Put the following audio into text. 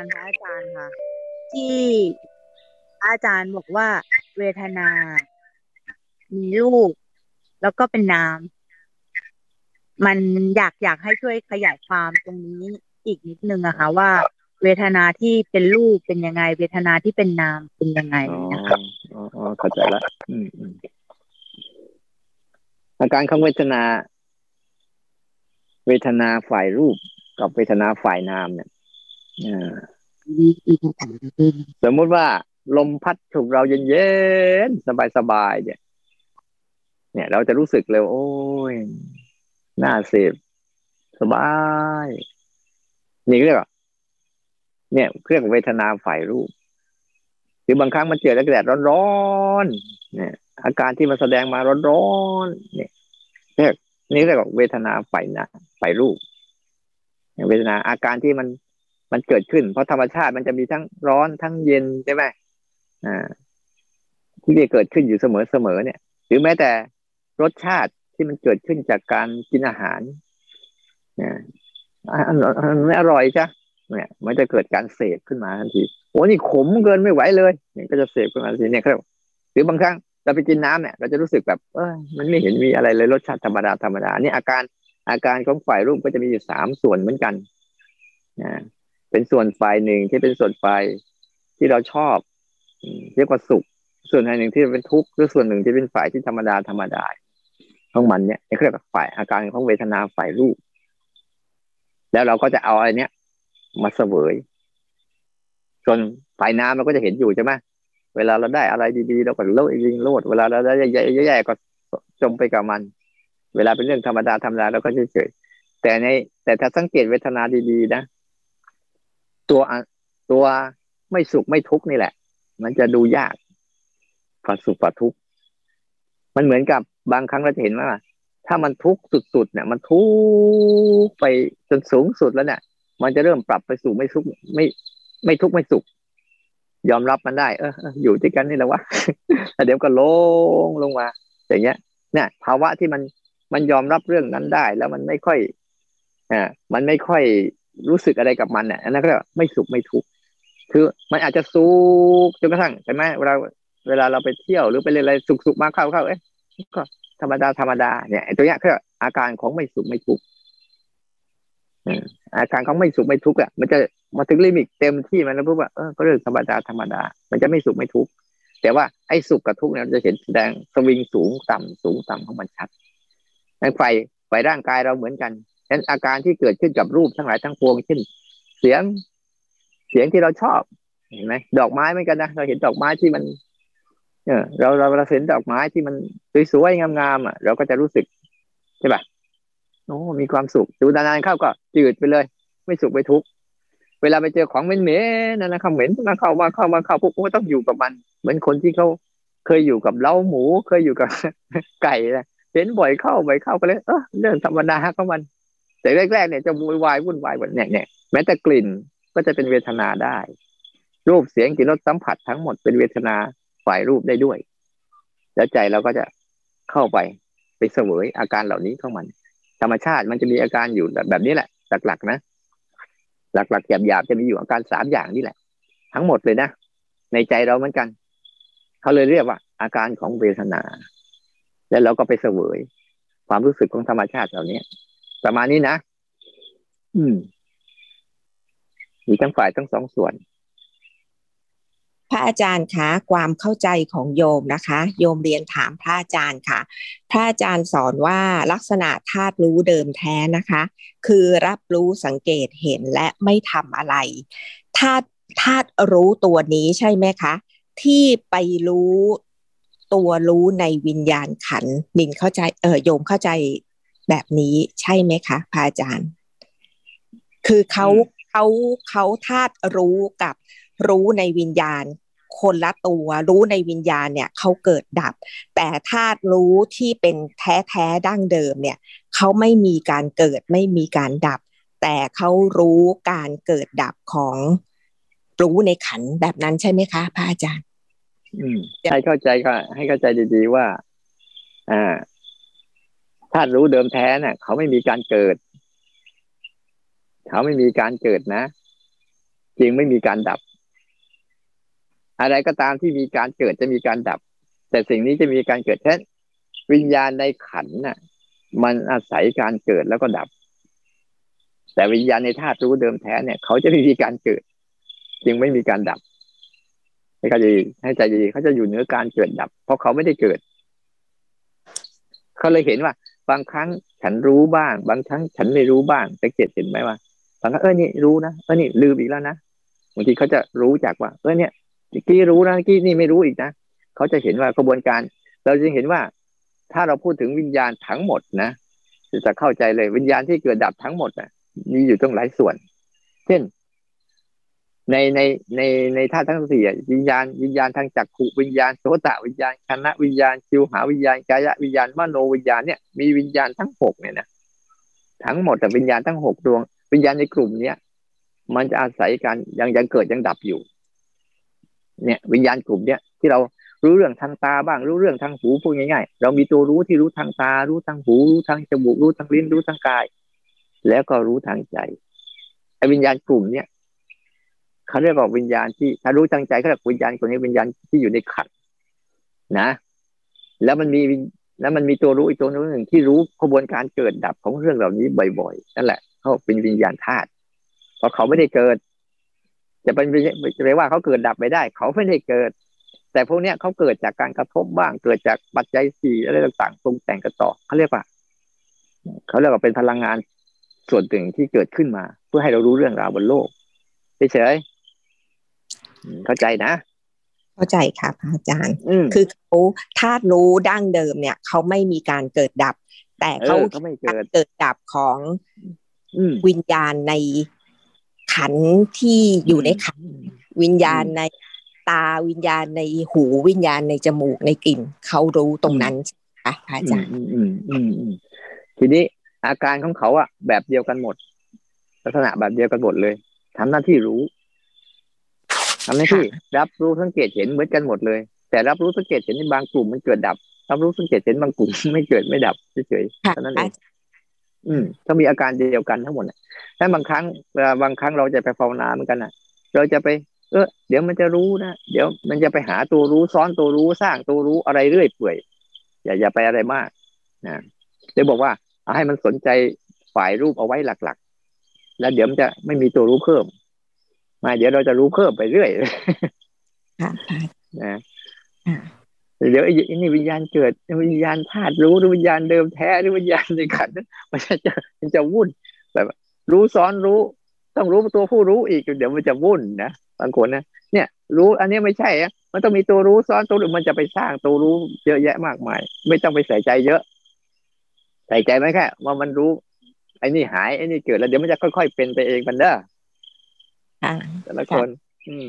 การพระอาจารย์ค่ะ ที่อาจารย์บอกว่าเวทนา มีรูปแล้วก็เป็นนามมันอยากอยากให้ช่วยขยายความตรงนี้อีกนิดนึงอะค่ะ ว่าเวทนาที่เป็นรูปเป็นยังไง เวทนาที่เป็นนามเป็นยังไงอ๋อนะคะอ๋ออ๋อเข้าใจละอืมอืมอาการของเวทนา เวทนาฝ่ายรูปกับเวทนาฝ่ายนามเนี่ย อ่าสมมุติว่า ลมพัดถูกเราเย็นๆสบายๆเนี่ย เนี่ย เราจะรู้สึกเลยโอ้ยน่าเสพสบาย นี่เรียกว่าเนี่ยเรียกว่าเวทนาฝ่ายรูปหรือบางครั้งมันเจอแดดร้อนๆเนี่ย อาการที่มันแสดงมาร้อนๆเนี่ยเรียกนี่เรียกว่าเวทนาฝ่ายนะฝ่ายรูปเวทนาอาการที่มัน มันเกิดขึ้น เพราะธรรมชาติมันจะมีทั้งร้อนทั้งเย็นใช่ไหมอ่า ที่จะเกิดขึ้นอยู่เสมอเสมอเนี่ย หรือแม้แต่รสชาติที่มันเกิดขึ้นจากการกินอาหารเนี่ยอันอันไม่อร่อยจ้ะเนี่ย มันจะเกิดการเสพขึ้นมาทันทีโอ้นี่ขมเกินไม่ไหวเลยเนี่ยก็จะเสพขึ้นมาทันทีเนี่ยครับหรือบางครั้งเราไปกินน้ำเนี่ยเราจะรู้สึกแบบเออมันไม่เห็นมีอะไรเลยรสชาติธรรมดาธรรมดานี่อาการอาการของฝ่ายรูปก็จะมีอยู่สามส่วนเหมือนกันนะ เป็นส่วนฝ่ายหนึ่งที่เป็นส่วนฝ่ายที่เราชอบเรียกว่าสุข ส่วนฝ่ายหนึ่งที่เป็นทุกข์หรือส่วนหนึ่งที่เป็นฝ่ายที่ธรรมดาธรรมดาของมันเนี่ยเรียกว่าฝ่ายอาการของเวทนาฝ่ายรูป แล้วเราก็จะเอาอะไรเนี้ยมาเสวยส่วนฝ่ายน้ำเราก็จะเห็นอยู่ใช่ไหมเวลาเราได้อะไรดีๆเราก็โลดยิงโลดเวลาเราได้แย่ๆก็จมไปกับมัน เวลาเป็นเรื่องธรรมดาธรรมดาเราก็เฉยๆแต่ในแต่ถ้าสังเกตเวทนาดีๆนะ ตัวตัวไม่สุขไม่ทุกข์นี่แหละ มันจะดูยากฝัาสุขฝัาทุกข์มันเหมือนกับบางครั้งเราจะเห็นว่า ถ้ามันทุกข์สุดๆเนี่ย มันทุกข์ไปจนสูงสุดแล้วเนี่ยมันจะเริ่มปรับไปสู่ไม่ทุกข์ไม่ ไม่ทุกข์ไม่สุข ยอมรับมันได้ เอออยู่ด้วยกันนี่แหละวะเดี๋ยวก็ลงลงมาอย่างเงี้ย เนี่ย ภาวะที่มันมันยอมรับเรื่องนั้นได้ แล้วมันไม่ค่อยอ่ามันไม่ค่อย รู้สึกอะไรกับมันเนี่ยอันนั้นก็ไม่สุขไม่ทุกข์คือมันอาจจะสุขจนกระทั่งใช่ไหมเวลาเวลาเราไปเที่ยวหรือไปเรียนอะไรสุขสุขมาเข้าเข้าเอ๊ะก็ธรรมดาธรรมดาเนี่ยตัวเนี้ยคืออาการของไม่สุขไม่ทุกข์อาการของไม่สุขไม่ทุกข์อะมันจะมาถึงลิมิตเต็มที่มันแล้วปุ๊บว่าเออก็เรื่องธรรมดาธรรมดา มันจะไม่สุขไม่ทุกข์แต่ว่าไอ้สุขกับทุกข์เนี่ยจะเห็นแสดงสวิงสูงต่ำสูงต่ำของมันชัดไฟไฟร่างกายเราเหมือนกัน ฉะนั้นอาการที่เกิดขึ้นกับรูปทั้งหลายทั้งปวงเช่นเสียงเสียงที่เราชอบเห็นไหมดอกไม้เหมือนกันนะเราเห็นดอกไม้ที่มันเออเราเราเราเห็นดอกไม้ที่มันสวยๆงามๆอะ เราก็จะรู้สึกใช่ป่ะโอ้มีความสุขดูนานๆเข้าก็จืดไปเลย ไม่สุขไม่ทุกข์เวลาไปเจอของเหม็นๆนั่นนะคำเหม็นมาเข้ามาเข้ามาเข้าพวกก็ต้องอยู่กับมัน เหมือนคนที่เขาเคยอยู่กับเล้าหมู เคยอยู่กับไก่นะเห็นบ่อยเข้าบ่อยเข้าก็เลยเออเรื่องธรรมดาของมัน แต่แรกๆเนี่ยจะวุ่นวายวุ่นวายแบบเนี่ยเนี่ยแม้แต่กลิ่นก็จะเป็นเวทนาได้ รูปเสียงกลิ่นรสสัมผัสทั้งหมดเป็นเวทนาฝ่ายรูปได้ด้วย แล้วใจเราก็จะเข้าไปไปเสวยอาการเหล่านี้ของมัน ธรรมชาติมันจะมีอาการอยู่แบบนี้แหละ หลักๆนะ หลักๆหยาบๆจะมีอยู่อาการสามอย่างนี่แหละ ทั้งหมดเลยนะในใจเราเหมือนกัน เขาเลยเรียกว่า อาการของเวทนา แล้วเราก็ไปเสวย ความรู้สึกของธรรมชาติเหล่านี้ ประมาณนี้นะ อืม มีทั้งฝ่ายทั้งสองส่วน พระอาจารย์คะความเข้าใจของโยมนะคะ โยมเรียนถามพระอาจารย์ค่ะ พระอาจารย์สอนว่าลักษณะธาตุรู้เดิมแท้นะคะ คือรับรู้สังเกตเห็นและไม่ทำอะไรธาตุธาตุรู้ตัวนี้ใช่ไหมคะ ที่ไปรู้ตัวรู้ในวิญญาณขันนินเข้าใจเออโยมเข้าใจ แบบนี้ใช่ไหมคะพระอาจารย์ คือเขาเขาเขาธาตุรู้กับรู้ในวิญญาณ คนละตัวรู้ในวิญญาณเนี่ยเขาเกิดดับ แต่ธาตุรู้ที่เป็นแท้แท้ดั้งเดิมเนี่ยเขาไม่มีการเกิดไม่มีการดับ แต่เขารู้การเกิดดับของรู้ในขันแบบนั้นใช่ไหมคะพระอาจารย์ อืมให้เข้าใจก็ให้เข้าใจดีๆว่า อ่า ธาตุรู้เดิมแท้เนี่ยเขาไม่มีการเกิด เขาไม่มีการเกิดนะจึงไม่มีการดับ อะไรก็ตามที่มีการเกิดจะมีการดับ แต่สิ่งนี้จะมีการเกิดแค่วิญญาณในขันน่ะ มันอาศัยการเกิดแล้วก็ดับ แต่วิญญาณในธาตุรู้เดิมแท้เนี่ย เขาจะไม่มีการเกิด จึงไม่มีการดับให้เขาจะให้ใจดีเขาจะอยู่เหนือการเกิดดับ เพราะเขาไม่ได้เกิด เขาเลยเห็นว่า บางครั้งฉันรู้บ้าง บางครั้งฉันไม่รู้บ้างสังเกตเห็นไหมว่าบางครั้งเออนี่รู้นะเออนี่ลืมอีกแล้วนะบางทีเขาจะรู้จากว่า เออเนี่ยกี้รู้นะกี้นี่ไม่รู้อีกนะเขาจะเห็นว่ากระบวนการ เราจะเห็นว่า ถ้าเราพูดถึงวิญญาณทั้งหมดนะจะเข้าใจเลยวิญญาณที่เกิดดับทั้งหมดนะมีอยู่ตรงหลายส่วน เช่น ในในในในธาตุทั้งสี่วิญญาณวิญญาณทางจักขุวิญญาณโสตวิญญาณคณะวิญญาณชิวหาวิญญาณกายวิญญาณมโนวิญญาณเนี่ยมีวิญญาณทั้งหกเนี่ยนะทั้งหมดแต่วิญญาณทั้งหกดวง วิญญาณในกลุ่มเนี้ยมันจะอาศัยการยังยังเกิดยังดับอยู่ เนี่ยวิญญาณกลุ่มเนี้ยที่เรารู้เรื่องทางตาบ้างรู้เรื่องทางหูพูดง่ายๆเรามีตัวรู้ที่รู้ทางตา รู้ทางหูรู้ทางจมูกรู้ทางลิ้นรู้ทางกาย แล้วก็รู้ทางใจไอ้วิญญาณกลุ่มเนี้ย เขาเรียกว่าวิญญาณที่ถ้ารู้ทางใจเขาเรียกวิญญาณคนนี้วิญญาณที่อยู่ในขันนะ แล้วมันมีแล้วมันมีตัวรู้อีกตัวนึงที่รู้กระบวนการเกิดดับของเรื่องเหล่านี้บ่อยๆนั่นแหละเขาเป็นวิญญาณธาตุเพราะเขาไม่ได้เกิด จะเป็นจะไปว่าเขาเกิดดับไปได้ เขาไม่ได้เกิด แต่พวกเนี้ยเขาเกิดจากการกระทบบ้างเกิดจากปัจจัยสี่อะไรต่างๆตรงแต่งกันต่อเขาเรียกว่าเขาเรียกว่าเป็นพลังงานส่วนหนึ่งที่เกิดขึ้นมา เพื่อให้เรารู้เรื่องราวบนโลกเฉย เข้าใจนะ เข้าใจค่ะพระอาจารย์ คือเขาธาตุรู้ดั้งเดิมเนี่ย เขาไม่มีการเกิดดับ แต่เขาไม่เกิดเกิดดับของวิญญาณในขันที่อยู่ในขัน วิญญาณในตาวิญญาณในหูวิญญาณในจมูกในกลิ่น เขารู้ตรงนั้นค่ะอาจารย์ทีนี้อาการของเขาอะแบบเดียวกันหมด ลักษณะแบบเดียวกันหมดเลยทำหน้าที่รู้ ทำหน้าที่รับรู้สังเกตเห็นเหมือนกันหมดเลย แต่รับรู้สังเกตเห็นในบางกลุ่มมันเกิดดับ รับรู้สังเกตเห็นบางกลุ่มไม่เกิดไม่ดับเฉยๆเท่านั้นเองอืมต้องมีอาการเดียวกันทั้งหมดถ้าบางครั้งเวลาบางครั้งเราจะไปภาวนาเหมือนกันนะเราจะไป เออเดี๋ยวมันจะรู้นะเดี๋ยวมันจะไปหาตัวรู้ซ้อนตัวรู้สร้างตัวรู้อะไรเรื่อยเปื่อยอย่าอย่าไปอะไรมากนะเดี๋ยวบอกว่าเอาให้มันสนใจฝ่ายรูปเอาไว้หลักๆ แล้วเดี๋ยวมันจะไม่มีตัวรู้เพิ่ม มาเดี๋ยวเราจะรู้เพิ่มไปเรื่อยนะเดี๋ยวไอ้นี่วิญญาณเกิดวิญญาณธาตุรู้หรือวิญญาณเดิมแท้หรือวิญญาณในขันมันจะมันจะวุ่นแบบรู้ซ้อนรู้ ต้องรู้ตัวผู้รู้อีกเดี๋ยวมันจะวุ่นนะบางคนนะเนี่ย รู้อันนี้ไม่ใช่อะมันต้องมีตัวรู้ซ้อนตัวหรือมันจะไปสร้างตัวรู้เยอะแยะมากมาย ไม่ต้องไปใส่ใจเยอะ ใส่ใจไหมแค่ว่ามันรู้ไอ้นี่หายไอ้นี่เกิดแล้วเดี๋ยวมันจะค่อยๆเป็นไปเองมันเด้อ แต่ละคน อืม